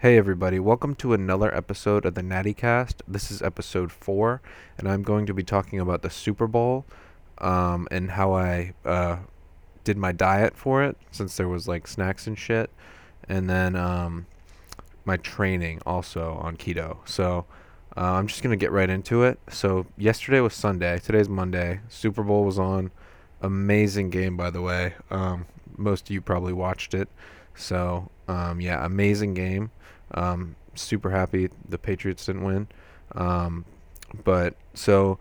Hey everybody, welcome to another episode of the Natty Cast. This is episode four, and I'm going to be talking about the Super Bowl, um, and how I uh, did my diet for it, since there was like snacks and shit, and then um, my training also on keto. So uh, I'm just gonna get right into it. So yesterday was Sunday, today's Monday. Super Bowl was on. Amazing game, by the way. Um, most of you probably watched it. So um, yeah, amazing game. Um, super happy the Patriots didn't win. Um, but so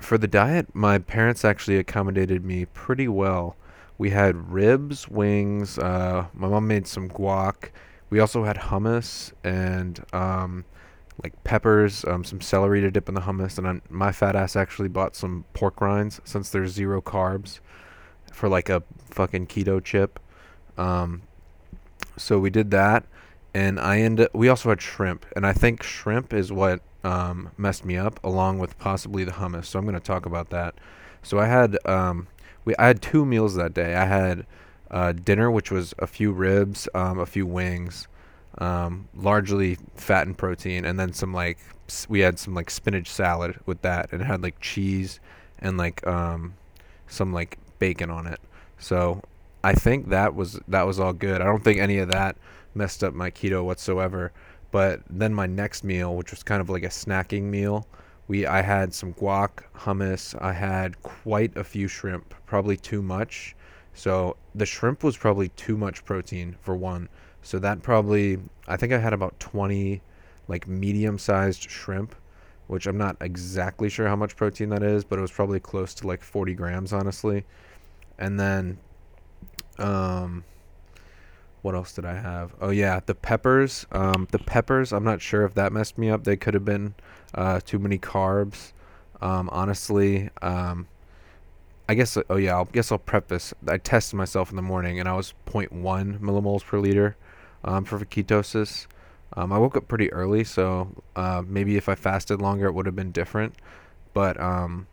for the diet, my parents actually accommodated me pretty well. We had ribs, wings. Uh, my mom made some guac. We also had hummus and um, like peppers, um, some celery to dip in the hummus, and I, my fat ass actually bought some pork rinds since there's zero carbs for like a fucking keto chip. Um, so we did that and I ended. We also had shrimp, and I think shrimp is what um, messed me up, along with possibly the hummus. So I'm going to talk about that. So I had um, we I had two meals that day. I had uh, dinner, which was a few ribs, um, a few wings, um, largely fat and protein, and then some like we had some like spinach salad with that, and it had like cheese and like um, some like bacon on it. So I think that was that was all good. I don't think any of that messed up my keto whatsoever. But then my next meal, which was kind of like a snacking meal, we I had some guac, hummus. I had quite a few shrimp, probably too much. So the shrimp was probably too much protein for one. So that probably I think I had about 20 like medium-sized shrimp, which I'm not exactly sure how much protein that is, but it was probably close to like 40 grams honestly. And then um what else did I have? Oh yeah, the peppers. Um, the peppers. I'm not sure if that messed me up. They could have been uh, too many carbs. Um, honestly, um, I guess. Oh yeah, I guess I'll preface. I tested myself in the morning, and I was 0.1 millimoles per liter um, for ketosis. Um, I woke up pretty early, so uh, maybe if I fasted longer, it would have been different. But um,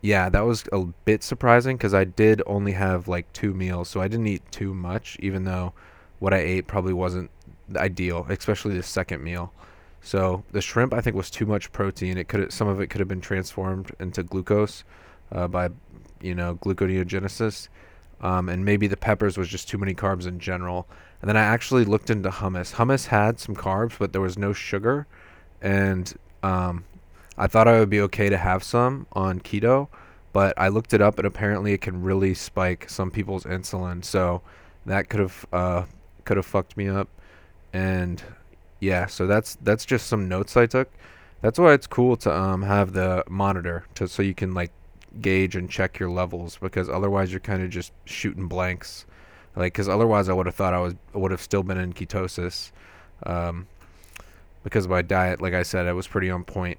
yeah, that was a bit surprising because I did only have like two meals, so I didn't eat too much, even though what I ate probably wasn't ideal, especially the second meal. So the shrimp I think was too much protein. It could some of it could have been transformed into glucose uh, by you know gluconeogenesis, um, and maybe the peppers was just too many carbs in general. And then I actually looked into hummus. Hummus had some carbs, but there was no sugar, and um, I thought I would be okay to have some on keto, but I looked it up and apparently it can really spike some people's insulin. So that could have uh, could have fucked me up. And yeah, so that's that's just some notes I took. That's why it's cool to um, have the monitor to so you can like gauge and check your levels because otherwise you're kind of just shooting blanks. Like, because otherwise I would have thought I was would have still been in ketosis, um, because my diet, like I said, I was pretty on point.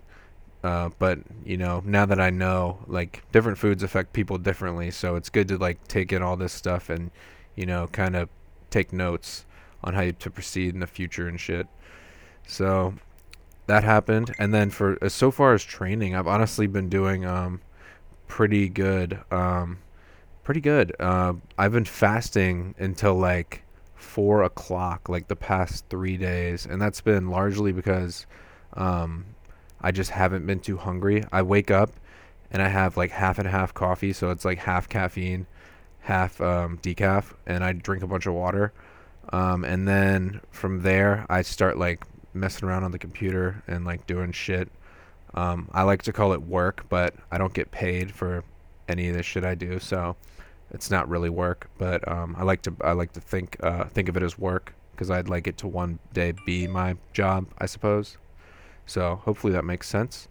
Uh, but you know, now that I know, like different foods affect people differently, so it's good to like take in all this stuff and you know, kind of take notes on how to proceed in the future and shit. So that happened, and then for as so far as training, I've honestly been doing um pretty good. Um, pretty good. Uh, I've been fasting until like four o'clock, like the past three days, and that's been largely because um I just haven't been too hungry. I wake up and I have like half and half coffee, so it's like half caffeine, half um, decaf, and I drink a bunch of water. Um, and then from there, I start like messing around on the computer and like doing shit. Um, I like to call it work, but I don't get paid for any of the shit I do, so it's not really work. But um, I like to I like to think uh, think of it as work because I'd like it to one day be my job, I suppose. So hopefully that makes sense.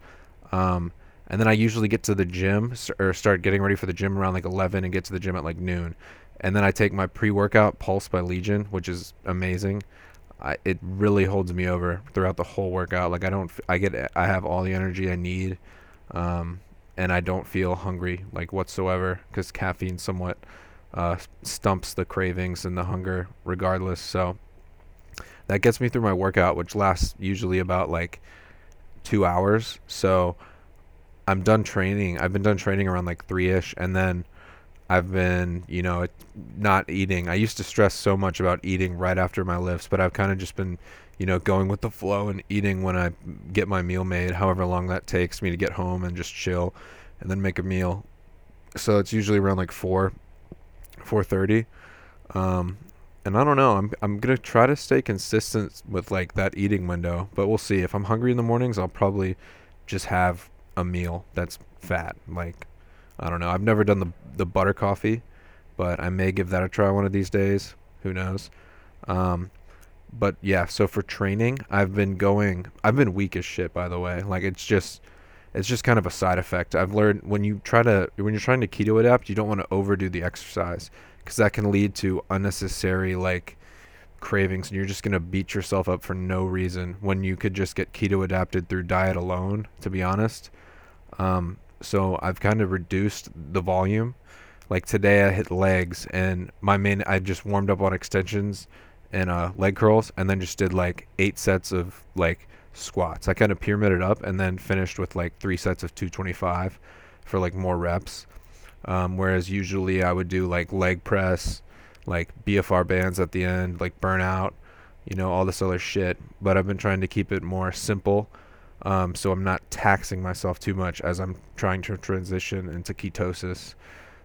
Um, and then I usually get to the gym or start getting ready for the gym around like 11 and get to the gym at like noon. And then I take my pre-workout Pulse by Legion, which is amazing. I, it really holds me over throughout the whole workout. Like I don't, I get, I have all the energy I need, um, and I don't feel hungry like whatsoever because caffeine somewhat uh, stumps the cravings and the hunger regardless. So that gets me through my workout, which lasts usually about like two hours. So I'm done training. I've been done training around like three ish, and then I've been, you know, not eating. I used to stress so much about eating right after my lifts, but I've kind of just been, you know, going with the flow and eating when I get my meal made, however long that takes me to get home and just chill and then make a meal. So it's usually around like 4 4:30. Um and I don't know. I'm I'm to try to stay consistent with like that eating window, but we'll see. If I'm hungry in the mornings, I'll probably just have a meal that's fat. Like I don't know. I've never done the the butter coffee, but I may give that a try one of these days. Who knows? Um, but yeah. So for training, I've been going. I've been weak as shit. By the way, like it's just. It's just kind of a side effect. I've learned when you try to when you're trying to keto adapt, you don't want to overdo the exercise because that can lead to unnecessary like cravings and you're just going to beat yourself up for no reason when you could just get keto adapted through diet alone to be honest um, so I've kind of reduced the volume. Like today, I hit legs, and my main I just warmed up on extensions and uh, leg curls, and then just did like eight sets of like squats. I kind of pyramided up, and then finished with like three sets of 225 for like more reps. Um, whereas usually I would do like leg press, like BFR bands at the end, like burnout, you know, all this other shit. But I've been trying to keep it more simple um, so I'm not taxing myself too much as I'm trying to transition into ketosis.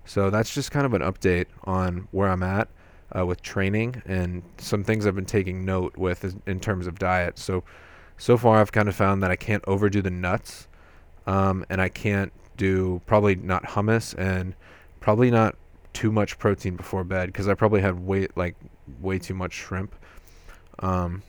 So that's just kind of an update on where I'm at uh, with training and some things I've been taking note with in terms of diet. So so far I've kind of found that I can't overdo the nuts, um, and I can't do probably not hummus and probably not too much protein before bed because I probably had way like way too much shrimp. Um,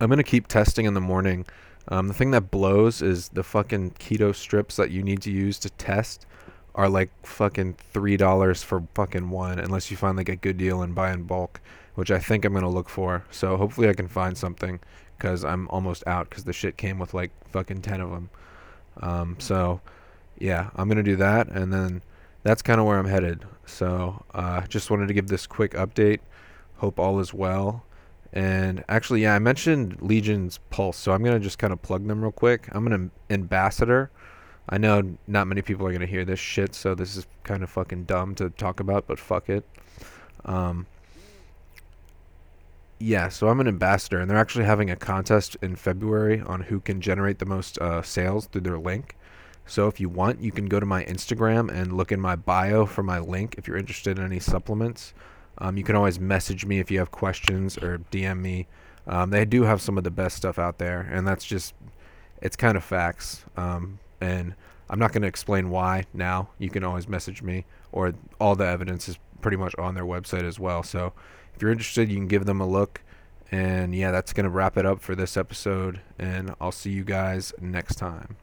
I'm gonna keep testing in the morning um, the thing that blows is the fucking keto strips that you need to use to test are like fucking three dollars for fucking one, unless you find like a good deal and buy in bulk, which I think I'm gonna look for. So hopefully I can find something, cause I'm almost out, cause the shit came with like fucking ten of them. Um, so yeah, I'm gonna do that, and then that's kind of where I'm headed. So uh, just wanted to give this quick update. Hope all is well. And actually, yeah, I mentioned Legion's Pulse, so I'm gonna just kind of plug them real quick. I'm an ambassador. I know not many people are gonna hear this shit, so this is kind of fucking dumb to talk about, but fuck it. Um, yeah, so I'm an ambassador, and they're actually having a contest in February on who can generate the most uh, sales through their link. So if you want, you can go to my Instagram and look in my bio for my link if you're interested in any supplements. Um, you can always message me if you have questions or DM me. Um, they do have some of the best stuff out there, and that's just it's kind of facts. Um, and I'm not going to explain why now. You can always message me, or all the evidence is pretty much on their website as well. So if you're interested, you can give them a look. And yeah, that's going to wrap it up for this episode. And I'll see you guys next time.